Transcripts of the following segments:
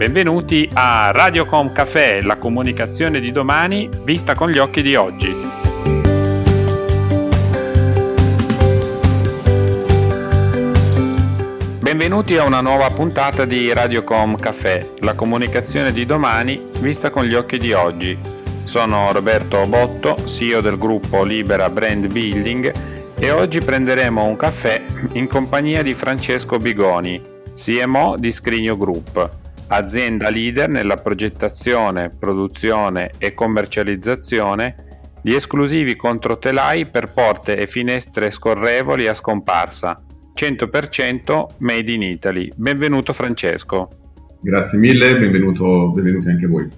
Benvenuti a Radiocom Café, la comunicazione di domani vista con gli occhi di oggi. Benvenuti a una nuova puntata di Radiocom Café, la comunicazione di domani vista con gli occhi di oggi. Sono Roberto Botto, CEO del gruppo Libera Brand Building e oggi prenderemo un caffè in compagnia di Francesco Bigoni, CMO di Scrigno Group azienda leader nella progettazione, produzione e commercializzazione di esclusivi controtelai per porte e finestre scorrevoli a scomparsa, 100% made in Italy. Benvenuto Francesco. Grazie mille, benvenuto, benvenuti anche voi.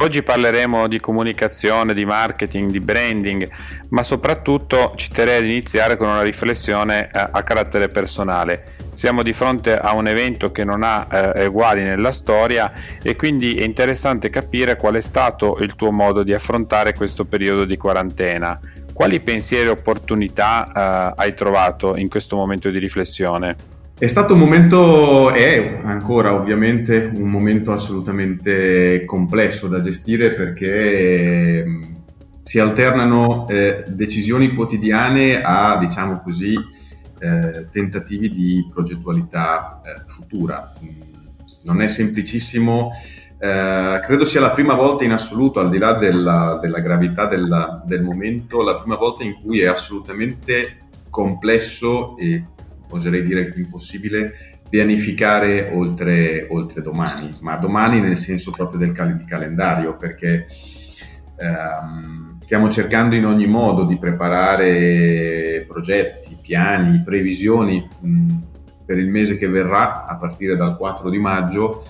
Oggi parleremo di comunicazione, di marketing, di branding, ma soprattutto ci terrei ad iniziare con una riflessione a, eh, a carattere personale. Siamo di fronte a un evento che non ha eh, uguali nella storia e quindi è interessante capire qual è stato il tuo modo di affrontare questo periodo di quarantena. Quali pensieri e opportunità eh, hai trovato in questo momento di riflessione? È stato un momento, è ancora ovviamente un momento assolutamente complesso da gestire perché ehm, si alternano eh, decisioni quotidiane a, diciamo così, eh, tentativi di progettualità eh, futura. Non è semplicissimo, eh, credo sia la prima volta in assoluto, al di là della, della gravità della, del momento, la prima volta in cui è assolutamente complesso e oserei dire impossibile pianificare oltre, oltre, domani, ma domani nel senso proprio del cal- di calendario, perché ehm, stiamo cercando in ogni modo di preparare progetti, piani, previsioni mh, per il mese che verrà a partire dal 4 di maggio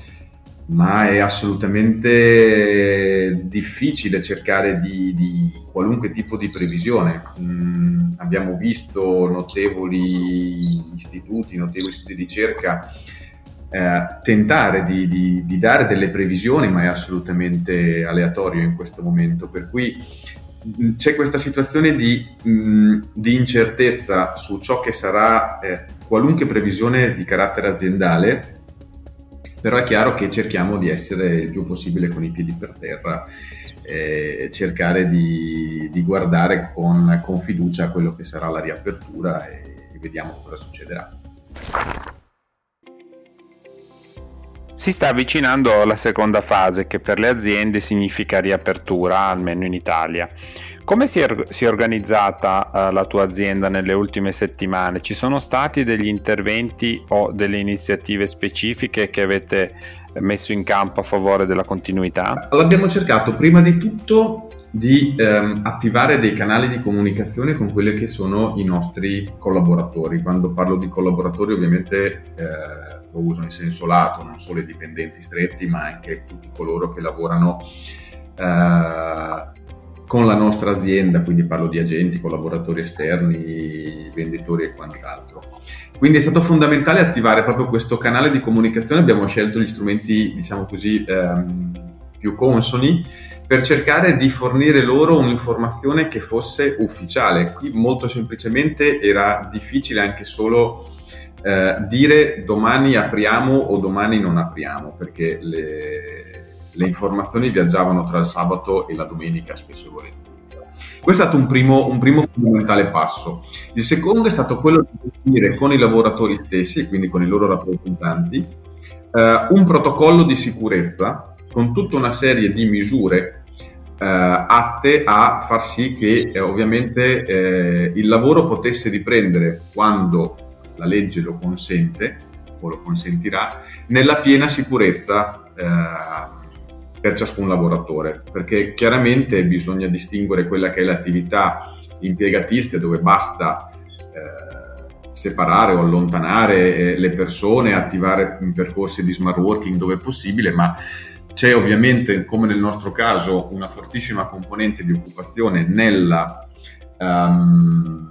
ma è assolutamente difficile cercare di, di qualunque tipo di previsione. Mm, abbiamo visto notevoli istituti, notevoli studi di ricerca eh, tentare di, di, di, dare delle previsioni, ma è assolutamente aleatorio in questo momento. Per cui mm, c'è questa situazione di, mm, di incertezza su ciò che sarà eh, qualunque previsione di carattere aziendale però è chiaro che cerchiamo di essere il più possibile con i piedi per terra e cercare di, di guardare con, con, fiducia quello che sarà la riapertura e, e vediamo cosa succederà. Si sta avvicinando la seconda fase che per le aziende significa riapertura, almeno in Italia. Come si è, si è organizzata uh, la tua azienda nelle ultime settimane? Ci sono stati degli interventi o delle iniziative specifiche che avete messo in campo a favore della continuità? L'abbiamo cercato prima di tutto di ehm, attivare dei canali di comunicazione con quelli che sono i nostri collaboratori. Quando parlo di collaboratori ovviamente eh, lo uso in senso lato, non solo i dipendenti stretti ma anche tutti coloro che lavorano eh, con la nostra azienda, quindi parlo di agenti, collaboratori esterni, venditori e quant'altro. Quindi è stato fondamentale attivare proprio questo canale di comunicazione, abbiamo scelto gli strumenti, diciamo così, ehm, più consoni per cercare di fornire loro un'informazione che fosse ufficiale. Qui molto semplicemente era difficile anche solo eh, dire domani apriamo o domani non apriamo, perché le, le informazioni viaggiavano tra il sabato e la domenica spesso e volentieri. Questo è stato un primo, un primo, fondamentale passo. Il secondo è stato quello di definire con i lavoratori stessi, quindi con i loro rappresentanti, eh, un protocollo di sicurezza con tutta una serie di misure atte a far sì che eh, ovviamente eh, il lavoro potesse riprendere quando la legge lo consente o lo consentirà, nella piena sicurezza eh, per ciascun lavoratore, perché chiaramente bisogna distinguere quella che è l'attività impiegatizia dove basta eh, separare o allontanare eh, le persone, attivare percorsi di smart working dove possibile, ma c'è ovviamente, come nel nostro caso, una fortissima componente di occupazione nella, um,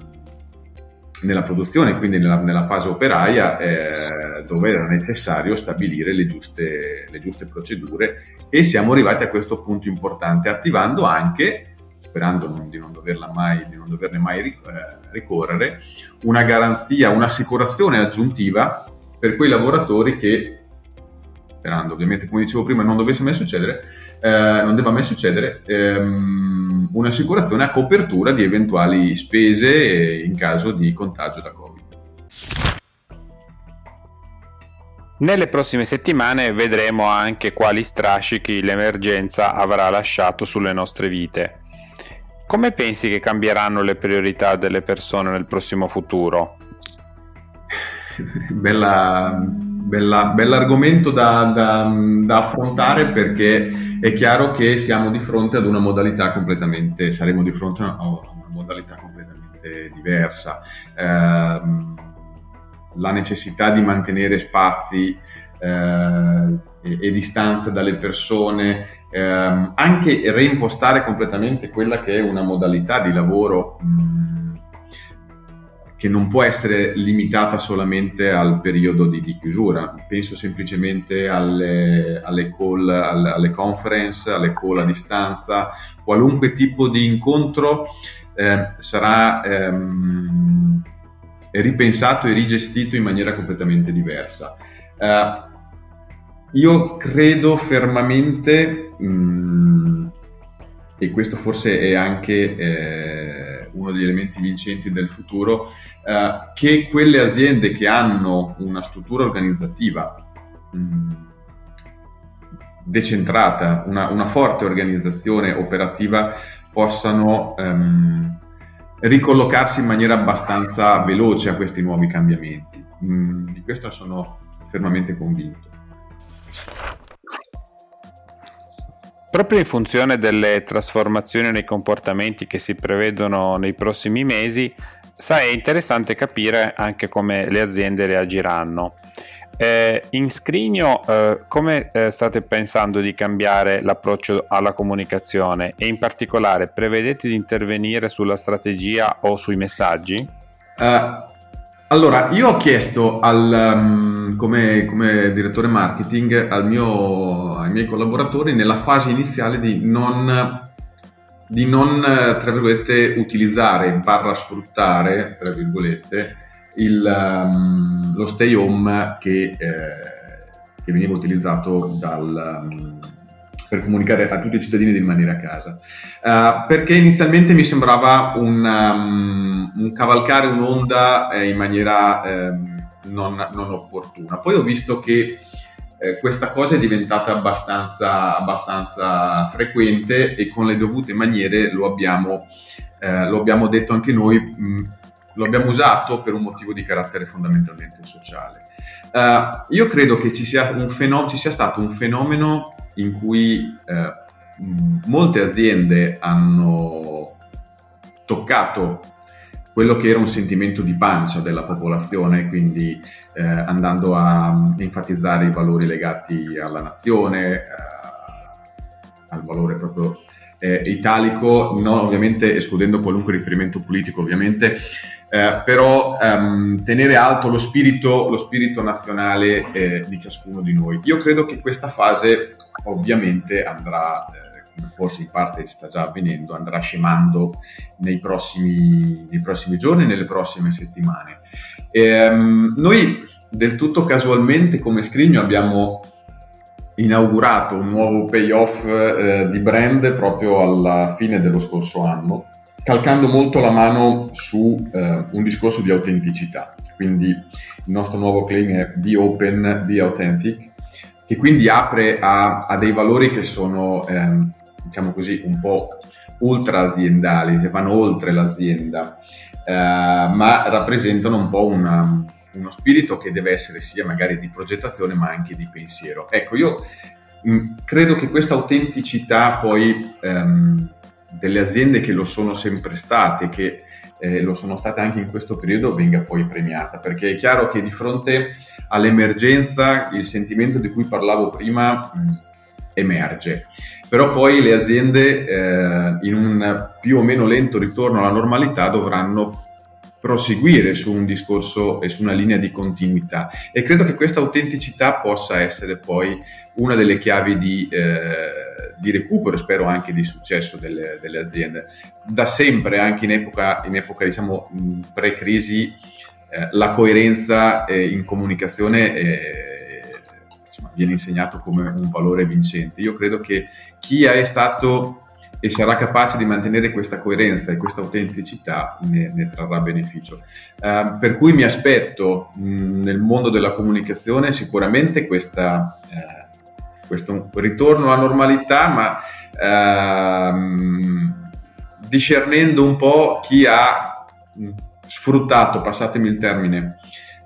nella produzione, quindi nella, nella fase operaia, eh, dove era necessario stabilire le giuste, le giuste procedure e siamo arrivati a questo punto importante, attivando anche, sperando non, di, non mai, di, non doverne mai eh, ricorrere, una garanzia, un'assicurazione aggiuntiva per quei lavoratori che sperando ovviamente, come dicevo prima, non dovesse mai succedere, eh, non debba mai succedere, ehm, un'assicurazione a copertura di eventuali spese in caso di contagio da Covid. Nelle prossime settimane vedremo anche quali strascichi l'emergenza avrà lasciato sulle nostre vite. Come pensi che cambieranno le priorità delle persone nel prossimo futuro? Bella, bella, bell'argomento da, da, da, affrontare perché è chiaro che siamo di fronte ad una modalità completamente, saremo di fronte a una modalità completamente diversa. Eh, la necessità di mantenere spazi eh, e, e, distanze dalle persone, ehm, anche reimpostare completamente quella che è una modalità di lavoro mh, che non può essere limitata solamente al periodo di, di chiusura. Penso semplicemente alle, alle call, alle, alle, conference, alle call a distanza, qualunque tipo di incontro eh, sarà... Ehm, ripensato e rigestito in maniera completamente diversa. Uh, io credo fermamente, mh, mm, e questo forse è anche eh, uno degli elementi vincenti del futuro, uh, che quelle aziende che hanno una struttura organizzativa mh, mm, decentrata, una, una, forte organizzazione operativa, possano um, ricollocarsi in maniera abbastanza veloce a questi nuovi cambiamenti. Mm, di questo sono fermamente convinto. Proprio in funzione delle trasformazioni nei comportamenti che si prevedono nei prossimi mesi, sai, è interessante capire anche come le aziende reagiranno. Eh, in Scrigno, eh, come eh, state pensando di cambiare l'approccio alla comunicazione e in particolare prevedete di intervenire sulla strategia o sui messaggi? Uh, allora, io ho chiesto al, um, come, come, direttore marketing mio, ai miei collaboratori nella fase iniziale di non, di non tra virgolette, utilizzare barra sfruttare, tra virgolette, il, um, lo stay home che, eh, che veniva utilizzato dal, um, per comunicare a tutti i cittadini di rimanere a casa. Uh, perché inizialmente mi sembrava un, um, un cavalcare un'onda eh, in maniera eh, non, non, opportuna. Poi ho visto che eh, questa cosa è diventata abbastanza, abbastanza, frequente e con le dovute maniere lo abbiamo, eh, lo abbiamo detto anche noi. Mh, lo abbiamo usato per un motivo di carattere fondamentalmente sociale. Uh, io credo che ci sia, fenomeno, ci sia, stato un fenomeno in cui uh, molte aziende hanno toccato quello che era un sentimento di pancia della popolazione, quindi eh, andando a enfatizzare i valori legati alla nazione, eh, al valore proprio eh, italico, non ovviamente escludendo qualunque riferimento politico, ovviamente, eh, però ehm, tenere alto lo spirito, lo spirito nazionale eh, di ciascuno di noi. Io credo che questa fase ovviamente andrà, forse in parte sta già avvenendo, andrà scemando nei prossimi, nei prossimi giorni, nelle prossime settimane. Ehm, noi del tutto casualmente come Scrigno abbiamo inaugurato un nuovo payoff eh, di brand proprio alla fine dello scorso anno, calcando molto la mano su eh, un discorso di autenticità. Quindi il nostro nuovo claim è Be Open, Be Authentic, che quindi apre a, a dei valori che sono, eh, diciamo così, un po' ultra aziendali, che vanno oltre l'azienda, eh, ma rappresentano un po' una uno spirito che deve essere sia magari di progettazione ma anche di pensiero. Ecco, io mh, mm, credo che questa autenticità poi ehm, delle aziende che lo sono sempre state, che eh, lo sono state anche in questo periodo, venga poi premiata, perché è chiaro che di fronte all'emergenza il sentimento di cui parlavo prima mh, mm, emerge. Però poi le aziende eh, in un più o meno lento ritorno alla normalità dovranno proseguire su un discorso e su una linea di continuità e credo che questa autenticità possa essere poi una delle chiavi di, eh, di recupero, spero anche di successo delle, delle, aziende. Da sempre, anche in epoca, in epoca diciamo, pre-crisi, eh, la coerenza eh, in comunicazione viene insegnato come un valore vincente. Io credo che chi è stato e sarà capace di mantenere questa coerenza e questa autenticità ne, ne trarrà beneficio. Uh, per cui mi aspetto mh, nel mondo della comunicazione sicuramente questa, uh, questo ritorno alla normalità, ma uh, discernendo un po' chi ha sfruttato, passatemi il termine,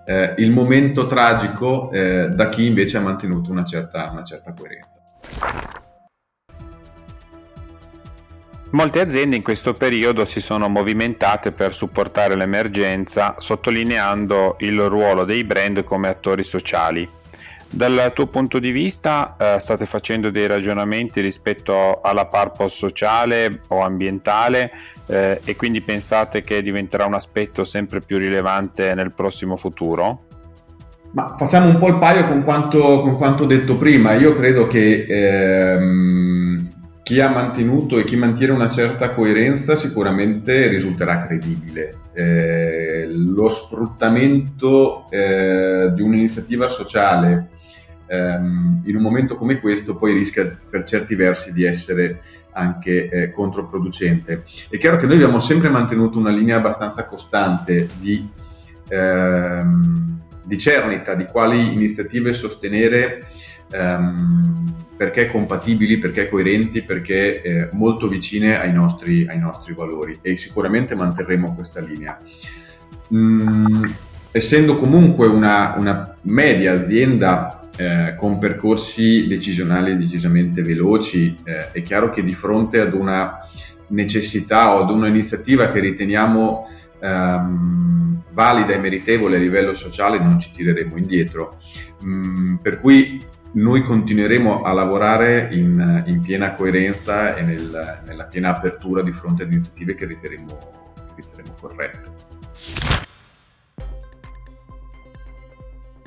eh, il momento tragico eh, da chi invece ha mantenuto una certa, una certa coerenza. Molte aziende in questo periodo si sono movimentate per supportare l'emergenza, sottolineando il ruolo dei brand come attori sociali. Dal tuo punto di vista eh, state facendo dei ragionamenti rispetto alla purpose sociale o ambientale eh, e quindi pensate che diventerà un aspetto sempre più rilevante nel prossimo futuro? Ma facciamo un po' il paio con quanto, con quanto detto prima. Io credo che ehm, chi ha mantenuto e chi mantiene una certa coerenza sicuramente risulterà credibile. Eh, lo sfruttamento eh, di un'iniziativa sociale ehm, in un momento come questo poi rischia per certi versi di essere anche eh, controproducente. È chiaro che noi abbiamo sempre mantenuto una linea abbastanza costante di, ehm, di cernita di quali iniziative sostenere ehm, perché compatibili, perché coerenti, perché eh, molto vicine ai nostri, ai nostri, valori e sicuramente manterremo questa linea. Mm, essendo comunque una, una media azienda eh, con percorsi decisionali decisamente veloci, eh, è chiaro che di fronte ad una necessità o ad un'iniziativa che riteniamo ehm, valida e meritevole a livello sociale non ci tireremo indietro. Mm, per cui noi continueremo a lavorare in, in piena coerenza e nel, nella piena apertura di fronte ad iniziative che riterremo, che riterremo corrette.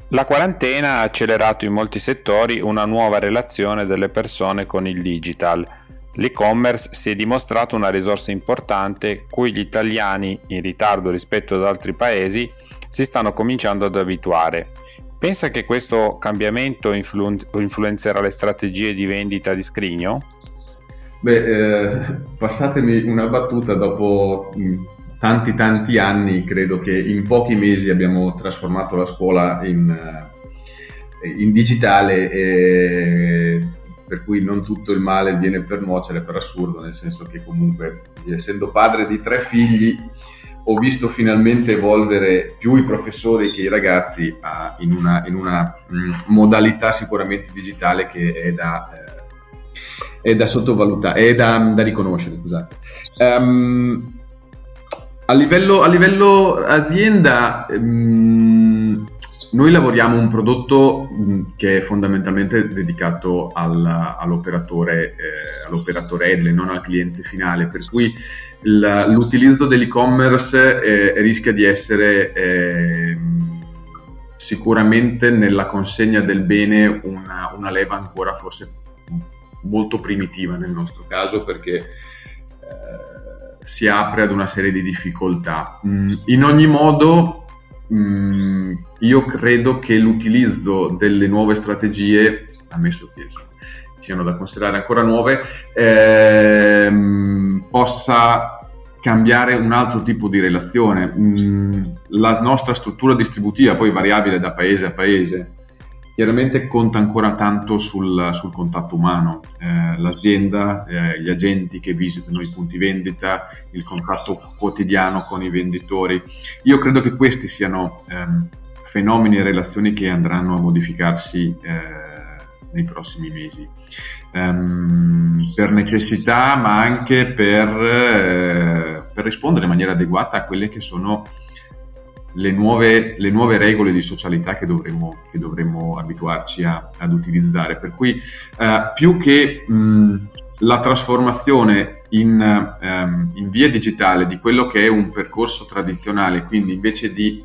La quarantena ha accelerato in molti settori una nuova relazione delle persone con il digital. L'e-commerce si è dimostrato una risorsa importante cui gli italiani, in ritardo rispetto ad altri paesi, si stanno cominciando ad abituare. Pensa che questo cambiamento influ- influenzerà le strategie di vendita di Scrigno? Beh, eh, passatemi una battuta dopo mm, tanti tanti anni, credo che in pochi mesi abbiamo trasformato la scuola in, eh, in digitale, e, per cui non tutto il male viene per nuocere, per assurdo, nel senso che comunque, essendo padre di tre figli, ho visto finalmente evolvere più i professori che i ragazzi a, in una, in una mh, mm, modalità sicuramente digitale che è da, eh, è da sottovalutare, è da, da riconoscere. Scusate. Um, a, livello, a livello azienda, um, noi lavoriamo un prodotto mm, che è fondamentalmente dedicato al, all'operatore, eh, all'operatore edile, non al cliente finale, per cui il, l'utilizzo dell'e-commerce eh, rischia di essere eh, sicuramente nella consegna del bene una, una, leva ancora forse molto primitiva nel nostro caso perché eh, si apre ad una serie di difficoltà. Mm, in ogni modo, Mm, io credo che l'utilizzo delle nuove strategie, ammesso che siano da considerare ancora nuove, ehm, possa cambiare un altro tipo di relazione. Mm, la nostra struttura distributiva, poi variabile da paese a paese, Chiaramente conta ancora tanto sul, sul contatto umano, eh, l'azienda, eh, gli agenti che visitano i punti vendita, il contatto quotidiano con i venditori. Io credo che questi siano ehm, fenomeni e relazioni che andranno a modificarsi eh, nei prossimi mesi, ehm, per necessità ma anche per, eh, per rispondere in maniera adeguata a quelle che sono le nuove, le nuove, regole di socialità che dovremmo, che dovremmo abituarci a, ad utilizzare. Per cui eh, più che mh, la trasformazione in, um, in, via digitale di quello che è un percorso tradizionale, quindi invece di,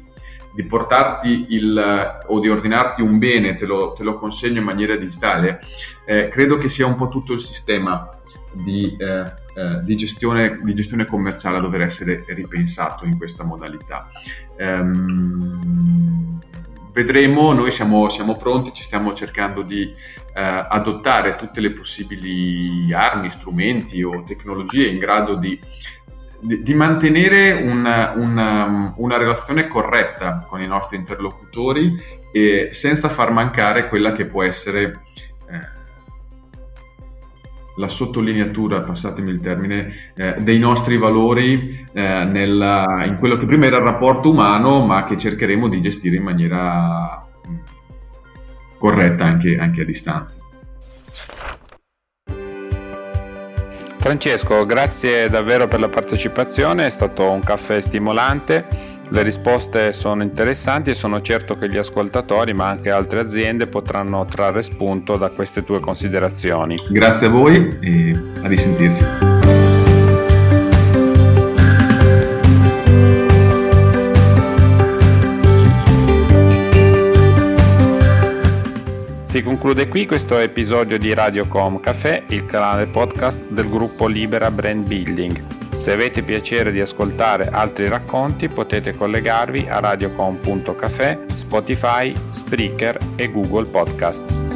di portarti il, o di ordinarti un bene, te lo, te lo consegno in maniera digitale, eh, credo che sia un po' tutto il sistema di, eh, eh, di, gestione, di, gestione, commerciale a dover essere ripensato in questa modalità. Ehm, vedremo, noi siamo, siamo, pronti, ci stiamo cercando di eh, adottare tutte le possibili armi, strumenti o tecnologie in grado di, di, di mantenere una, una, una, relazione corretta con i nostri interlocutori e senza far mancare quella che può essere eh, la sottolineatura, passatemi il termine, eh, dei nostri valori eh, nella, in quello che prima era il rapporto umano, ma che cercheremo di gestire in maniera mm, corretta anche, anche a distanza. Francesco, grazie davvero per la partecipazione, è stato un caffè stimolante. Le risposte sono interessanti e sono certo che gli ascoltatori, ma anche altre aziende, potranno trarre spunto da queste tue considerazioni. Grazie a voi e a risentirci. Si conclude qui questo episodio di Radiocom Café, il canale podcast del gruppo Libera Brand Building. Se avete piacere di ascoltare altri racconti potete collegarvi a radiocom.café, Spotify, Spreaker e Google Podcast.